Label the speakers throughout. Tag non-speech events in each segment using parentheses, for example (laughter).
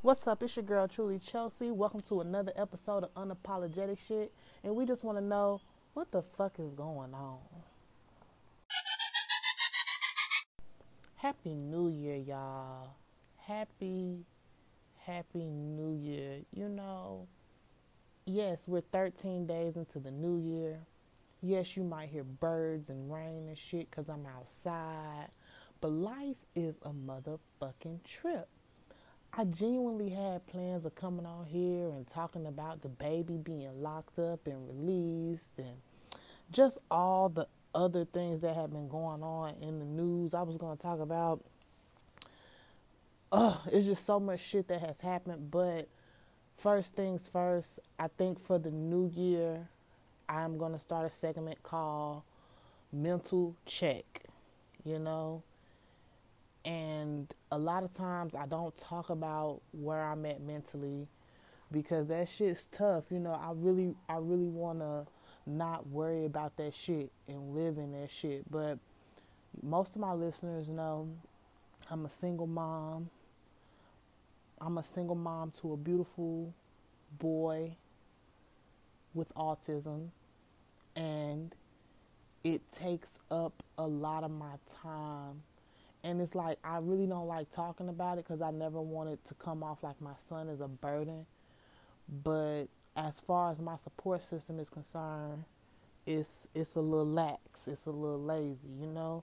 Speaker 1: What's up? It's your girl, Truly Chelsi. Welcome to another episode of Unapologetic Shit. And we just want to know what the fuck is going on. Happy New Year, y'all. Happy, happy New Year. You know, yes, we're 13 days into the new year. Yes, you might hear birds and rain and shit because I'm outside. But life is a motherfucking trip. I genuinely had plans of coming on here and talking about the baby being locked up and released and just all the other things that have been going on in the news. I was going to talk about, oh, it's just so much shit that has happened. But first things first, I think for the new year, I'm going to start a segment called Mental Check. You know, and a lot of times I don't talk about where I'm at mentally because that shit's tough. You know, I really I really want to not worry about that shit and live in that shit. But most of my listeners know I'm a single mom. I'm a single mom to a beautiful boy with autism and it takes up a lot of my time and it's like I really don't like talking about it because I never wanted to come off like my son is a burden. But as far as my support system is concerned, it's it's a little lax, it's a little lazy, you know,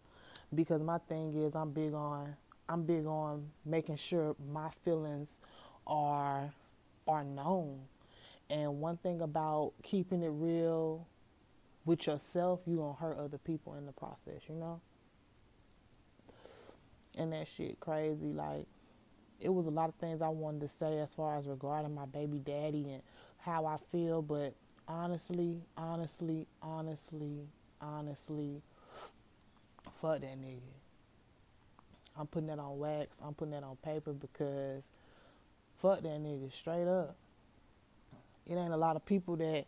Speaker 1: because my thing is I'm big on I'm big on making sure my feelings are are known. And one thing about keeping it real with yourself, you're gonna hurt other people in the process, you know? And that shit crazy. Like, it was a lot of things I wanted to say as far as regarding my baby daddy and how I feel, but honestly, honestly, honestly, honestly, fuck that nigga. I'm putting that on wax. I'm putting that on paper because fuck that nigga straight up. It ain't a lot of people that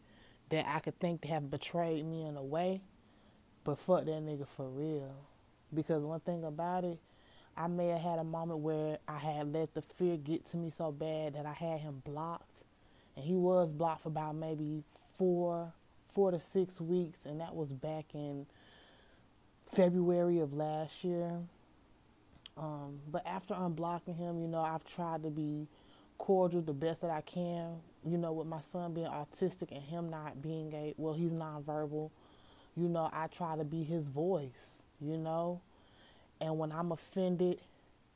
Speaker 1: that I could think to have betrayed me in a way, but fuck that nigga for real. Because one thing about it, I may have had a moment where I had let the fear get to me so bad that I had him blocked. And he was blocked for about maybe four, four to six weeks, and that was back in February of last year. Um, but after unblocking him, you know, I've tried to be cordial the best that I can. You know, with my son being autistic and him not being a well, he's nonverbal. You know, I try to be his voice. You know, and when I'm offended,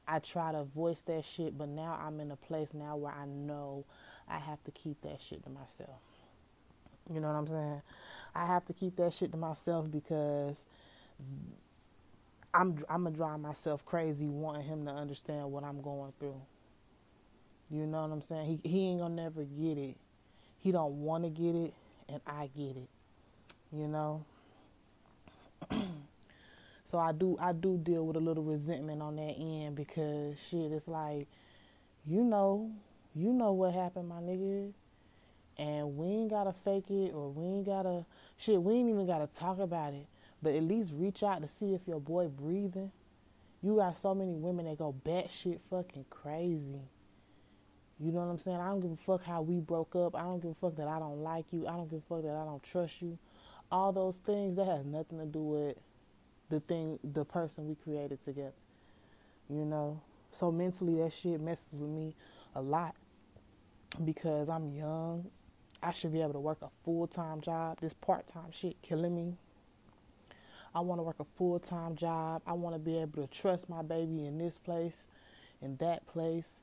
Speaker 1: I try to voice that shit, but now I'm in a place now where I know I have to keep that shit to myself. You know what I'm saying? I have to keep that shit to myself because I'm I'm gonna drive myself crazy wanting him to understand what I'm going through. You know what I'm saying? He he ain't gonna never get it. He don't want to get it, and I get it. You know. So I do I do deal with a little resentment on that end because shit, it's like, you know, you know what happened, my nigga. And we ain't gotta fake it or we ain't gotta shit, we ain't even gotta talk about it. But at least reach out to see if your boy breathing. You got so many women that go batshit fucking crazy. You know what I'm saying? I don't give a fuck how we broke up. I don't give a fuck that I don't like you. I don't give a fuck that I don't trust you. All those things that has nothing to do with the thing, the person we created together. You know, so mentally that shit messes with me a lot because I'm young. I should be able to work a full time job. This part time shit killing me. I want to work a full time job. I want to be able to trust my baby in this place, in that place,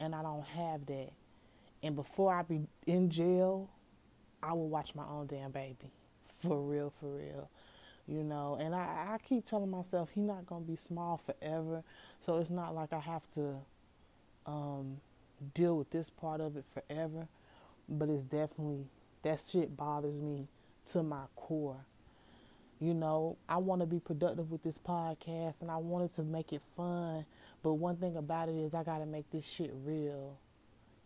Speaker 1: and I don't have that. And before I be in jail, I will watch my own damn baby. For real, for real you know. And I, I keep telling myself he's not gonna be small forever, so it's not like I have to um, deal with this part of it forever. But it's definitely that shit bothers me to my core. You know, I want to be productive with this podcast and I wanted to make it fun. But one thing about it is I got to make this shit real.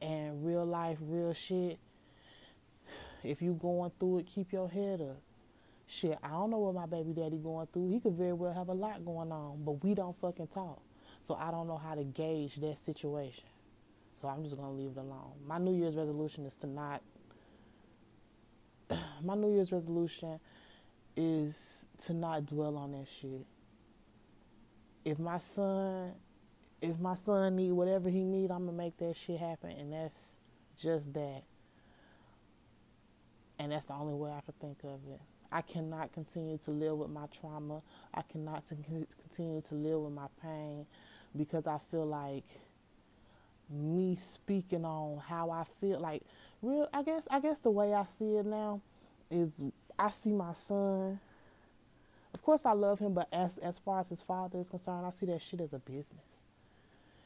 Speaker 1: And real life, real shit. (sighs) If you going through it, keep your head up shit, I don't know what my baby daddy going through. He could very well have a lot going on, but we don't fucking talk. So I don't know how to gauge that situation. So I'm just gonna leave it alone. My New Year's resolution is to not. (clears throat) my New Year's resolution is to not dwell on that shit. If my son, if my son need whatever he need, I'm gonna make that shit happen, and that's just that. And that's the only way I could think of it. I cannot continue to live with my trauma. I cannot continue to live with my pain because I feel like me speaking on how I feel like real I guess I guess the way I see it now is I see my son of course I love him but as as far as his father is concerned I see that shit as a business.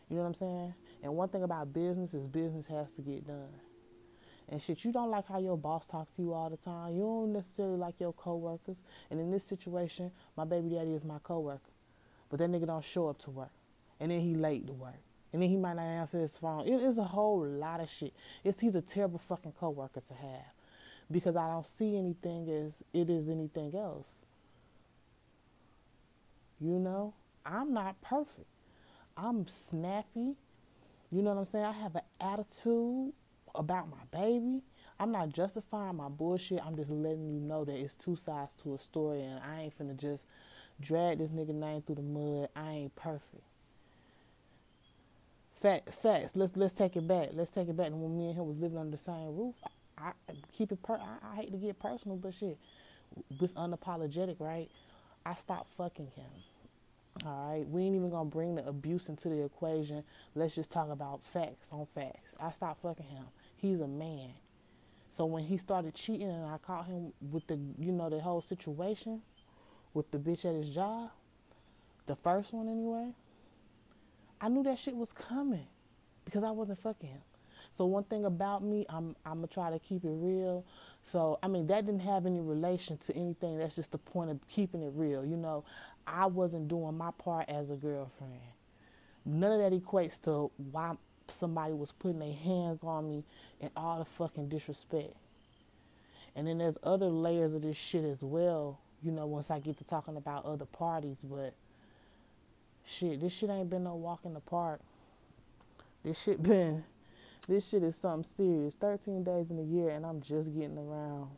Speaker 1: You know what I'm saying? And one thing about business is business has to get done and shit. You don't like how your boss talks to you all the time. You don't necessarily like your coworkers. And in this situation, my baby daddy is my coworker. But that nigga don't show up to work. And then he late to work. And then he might not answer his phone. It is a whole lot of shit. It's he's a terrible fucking coworker to have. Because I don't see anything as it is anything else. You know? I'm not perfect. I'm snappy. You know what I'm saying? I have an attitude about my baby. I'm not justifying my bullshit. I'm just letting you know that it's two sides to a story, and I ain't finna just drag this nigga name through the mud. I ain't perfect. Fact, facts. Let's let's take it back. Let's take it back. And when me and him was living under the same roof, I, I keep it. Per- I, I hate to get personal, but shit, was unapologetic, right? I stopped fucking him. All right, we ain't even gonna bring the abuse into the equation. Let's just talk about facts on facts. I stopped fucking him. He's a man. So when he started cheating and I caught him with the, you know, the whole situation with the bitch at his job, the first one anyway, I knew that shit was coming because I wasn't fucking him. So one thing about me, I'm I'm gonna try to keep it real. So I mean that didn't have any relation to anything. That's just the point of keeping it real. You know, I wasn't doing my part as a girlfriend. None of that equates to why somebody was putting their hands on me and all the fucking disrespect. And then there's other layers of this shit as well, you know, once I get to talking about other parties, but shit, this shit ain't been no walk in the park. This shit (laughs) been this shit is something serious. 13 days in a year and I'm just getting around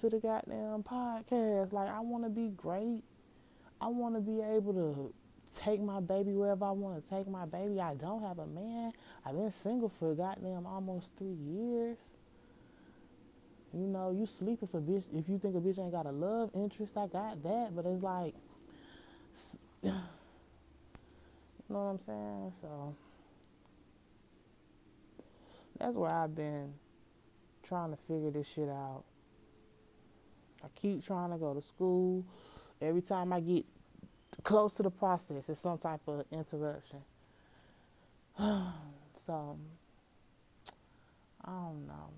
Speaker 1: to the goddamn podcast. Like I wanna be great. I wanna be able to take my baby wherever I want to take my baby. I don't have a man. I've been single for goddamn almost three years. You know, you sleep sleeping for bitch. If you think a bitch ain't got a love interest, I got that. But it's like, (sighs) you know what I'm saying? So that's where I've been trying to figure this shit out. I keep trying to go to school. Every time I get close to the process. It's some type of interruption. (sighs) so I don't know.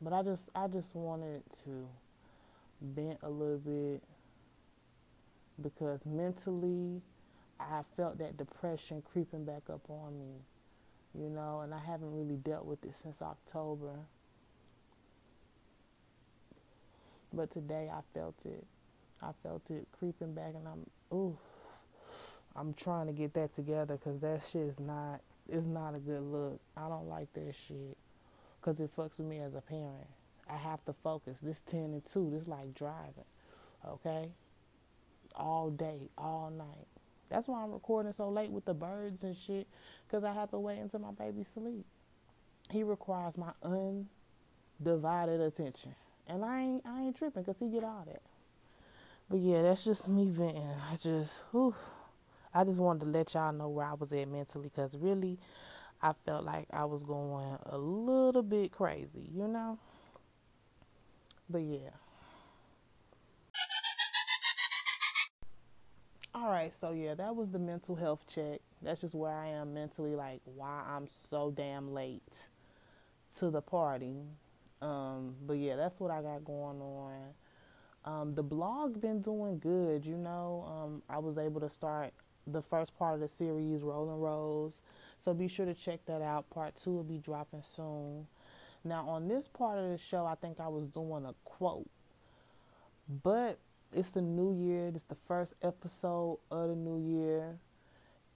Speaker 1: But I just I just wanted to vent a little bit because mentally I felt that depression creeping back up on me. You know, and I haven't really dealt with it since October. But today I felt it. I felt it creeping back, and I'm ooh. I'm trying to get that together because that shit is not it's not a good look. I don't like that shit because it fucks with me as a parent. I have to focus. This ten and two. This like driving, okay? All day, all night. That's why I'm recording so late with the birds and shit because I have to wait until my baby sleep. He requires my undivided attention, and I ain't I ain't tripping because he get all that. But yeah, that's just me venting. I just, whew, I just wanted to let y'all know where I was at mentally because really, I felt like I was going a little bit crazy, you know? But yeah. All right, so yeah, that was the mental health check. That's just where I am mentally, like why I'm so damn late to the party. Um, but yeah, that's what I got going on. Um, the blog been doing good, you know. Um, I was able to start the first part of the series, Rolling Rose. So be sure to check that out. Part two will be dropping soon. Now, on this part of the show, I think I was doing a quote, but it's the new year. It's the first episode of the new year,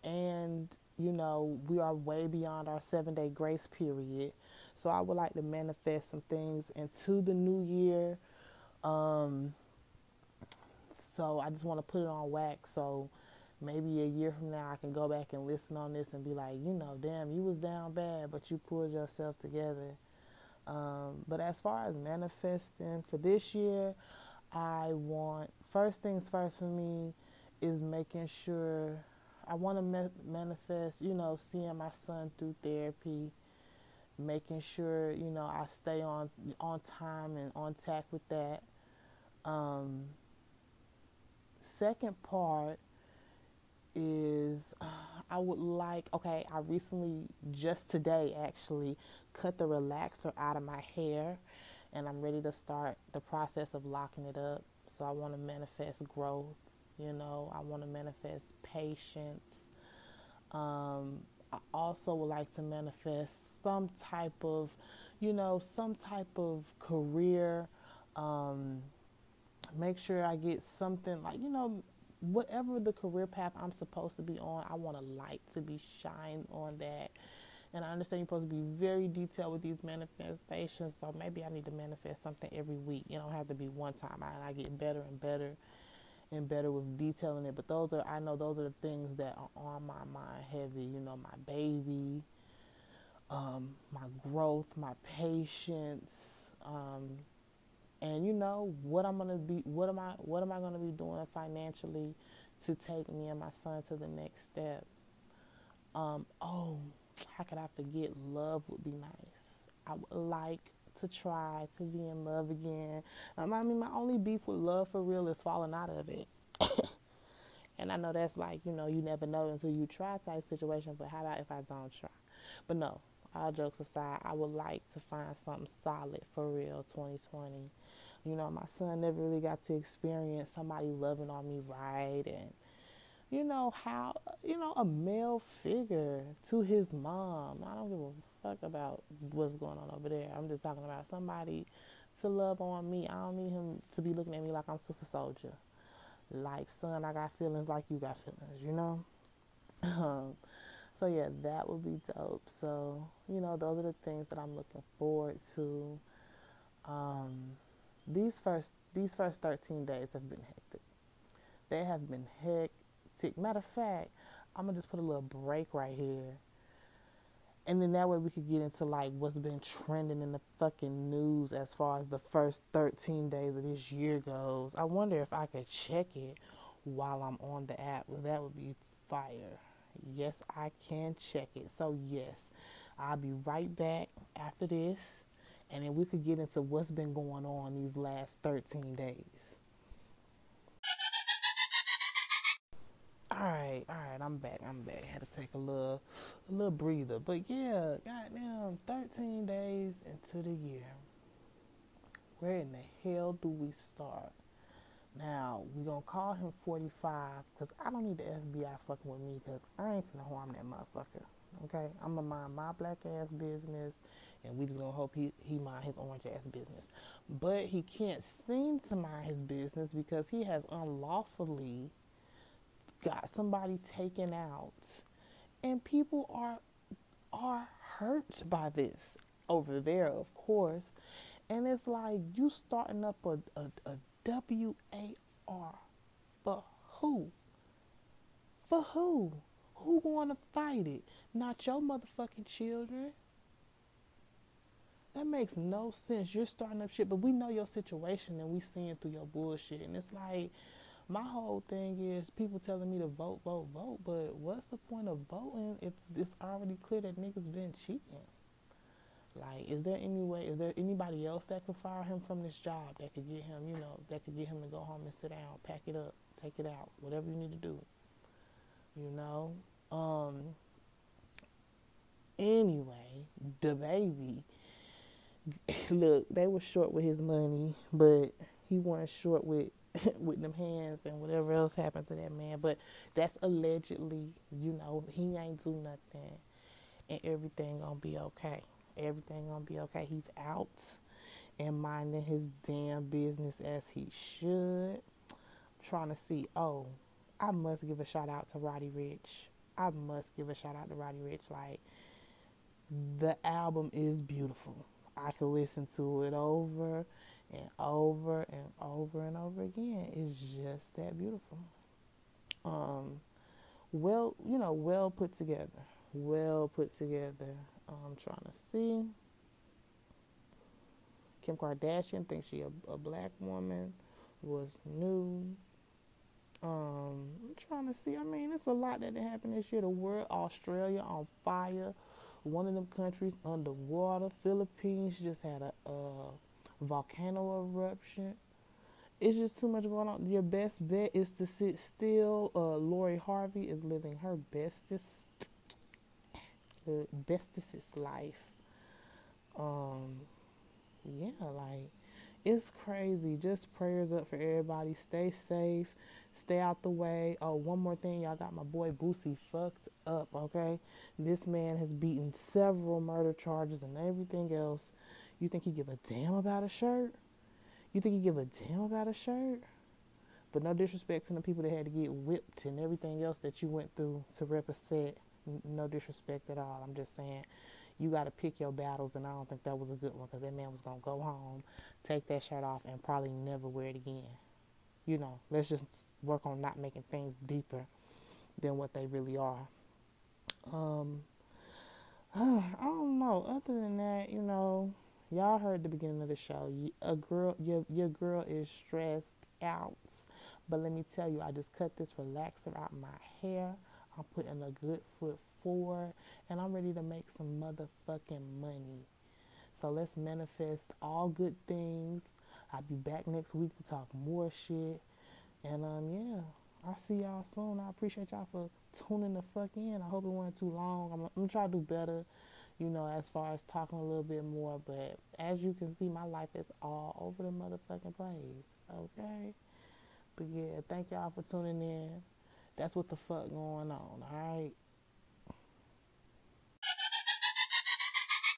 Speaker 1: and you know, we are way beyond our seven day grace period. So I would like to manifest some things into the new year. Um, so I just want to put it on wax. So maybe a year from now, I can go back and listen on this and be like, you know, damn, you was down bad, but you pulled yourself together. Um, but as far as manifesting for this year, I want first things first for me is making sure I want to ma- manifest, you know, seeing my son through therapy, making sure, you know, I stay on on time and on tack with that. Um, second part is uh, I would like, okay, I recently, just today actually, cut the relaxer out of my hair and I'm ready to start the process of locking it up. So I want to manifest growth, you know, I want to manifest patience. Um, I also would like to manifest some type of, you know, some type of career. Um, make sure I get something like, you know, whatever the career path I'm supposed to be on, I want a light to be shined on that. And I understand you're supposed to be very detailed with these manifestations, so maybe I need to manifest something every week. You don't have to be one time. I, I get better and better and better with detailing it. But those are, I know those are the things that are on my mind heavy. You know, my baby, um, my growth, my patience, um, and you know what I'm gonna be what am I what am I gonna be doing financially to take me and my son to the next step. Um, oh, how could I forget love would be nice. I would like to try to be in love again. Um, I mean my only beef with love for real is falling out of it. (coughs) and I know that's like, you know, you never know until you try type situation, but how about if I don't try? But no, all jokes aside, I would like to find something solid for real 2020 you know, my son never really got to experience somebody loving on me right and you know how you know a male figure to his mom. I don't give a fuck about what's going on over there. I'm just talking about somebody to love on me. I don't need him to be looking at me like I'm Sister Souljah. Like, son, I got feelings like you got feelings, you know? Um, so, yeah, that would be dope. So, you know, those are the things that I'm looking forward to. Um, these first these first 13 days have been hectic. They have been hectic. Matter of fact, I'm gonna just put a little break right here. And then that way we could get into like what's been trending in the fucking news as far as the first 13 days of this year goes. I wonder if I could check it while I'm on the app. Well, that would be fire. Yes, I can check it. So, yes, I'll be right back after this and then we could get into what's been going on these last 13 days. All right, all right, I'm back. I'm back. Had to take a little, a little breather, but yeah, goddamn, 13 days into the year. Where in the hell do we start? Now we gonna call him 45 because I don't need the FBI fucking with me because I ain't finna harm that motherfucker. Okay, I'm gonna mind my black ass business and we just gonna hope he, he mind his orange ass business. But he can't seem to mind his business because he has unlawfully got somebody taken out. And people are are hurt by this over there, of course. And it's like you starting up a, a, a W A R for who? For who? Who going to fight it? Not your motherfucking children. That makes no sense. You're starting up shit, but we know your situation and we seeing through your bullshit. And it's like my whole thing is people telling me to vote, vote, vote, but what's the point of voting if it's already clear that niggas been cheating? Like, is there any way, is there anybody else that could fire him from this job that could get him, you know, that could get him to go home and sit down, pack it up, take it out, whatever you need to do. You know? Um anyway, DaBaby (laughs) look, they were short with his money, but he wasn't short with (laughs) with them hands and whatever else happened to that man. But that's allegedly, you know, he ain't do nothing, and everything gonna be okay. Everything gonna be okay. He's out and minding his damn business as he should. I'm trying to see. Oh, I must give a shout out to Roddy Ricch. I must give a shout out to Roddy Ricch. Like the album is beautiful. I could listen to it over and over and over and over again. It's just that beautiful. Um, well, you know, well put together. Well put together. I'm trying to see. Kim Kardashian thinks she a, a black woman was new. Um, I'm trying to see. I mean, it's a lot that happened this year. The world, Australia on fire. One of them countries underwater. Philippines just had a, a volcano eruption. It's just too much going on. Your best bet is to sit still. Uh, Lori Harvey is living her bestest, the bestest life. Um, yeah, like it's crazy. Just prayers up for everybody. Stay safe. Stay out the way. Oh, one more thing, y'all got my boy Boosie fucked up, okay? This man has beaten several murder charges and everything else. You think he give a damn about a shirt? You think he give a damn about a shirt? But no disrespect to the people that had to get whipped and everything else that you went through to represent. No disrespect at all. I'm just saying you got to pick your battles, and I don't think that was a good one because that man was gonna go home, take that shirt off, and probably never wear it again. You know, let's just work on not making things deeper than what they really are. Um, (sighs) I don't know. Other than that, you know, y'all heard the beginning of the show. A girl, your your girl is stressed out. But let me tell you, I just cut this relaxer out my hair. I'm putting a good foot forward, and I'm ready to make some motherfucking money. So let's manifest all good things. I'll be back next week to talk more shit. And um, yeah, I'll see y'all soon. I appreciate y'all for tuning the fuck in. I hope it wasn't too long. I'm, I'm gonna try to do better, you know, as far as talking a little bit more. But as you can see, my life is all over the motherfucking place. Okay? But yeah, thank y'all for tuning in. That's what the fuck going on, alright?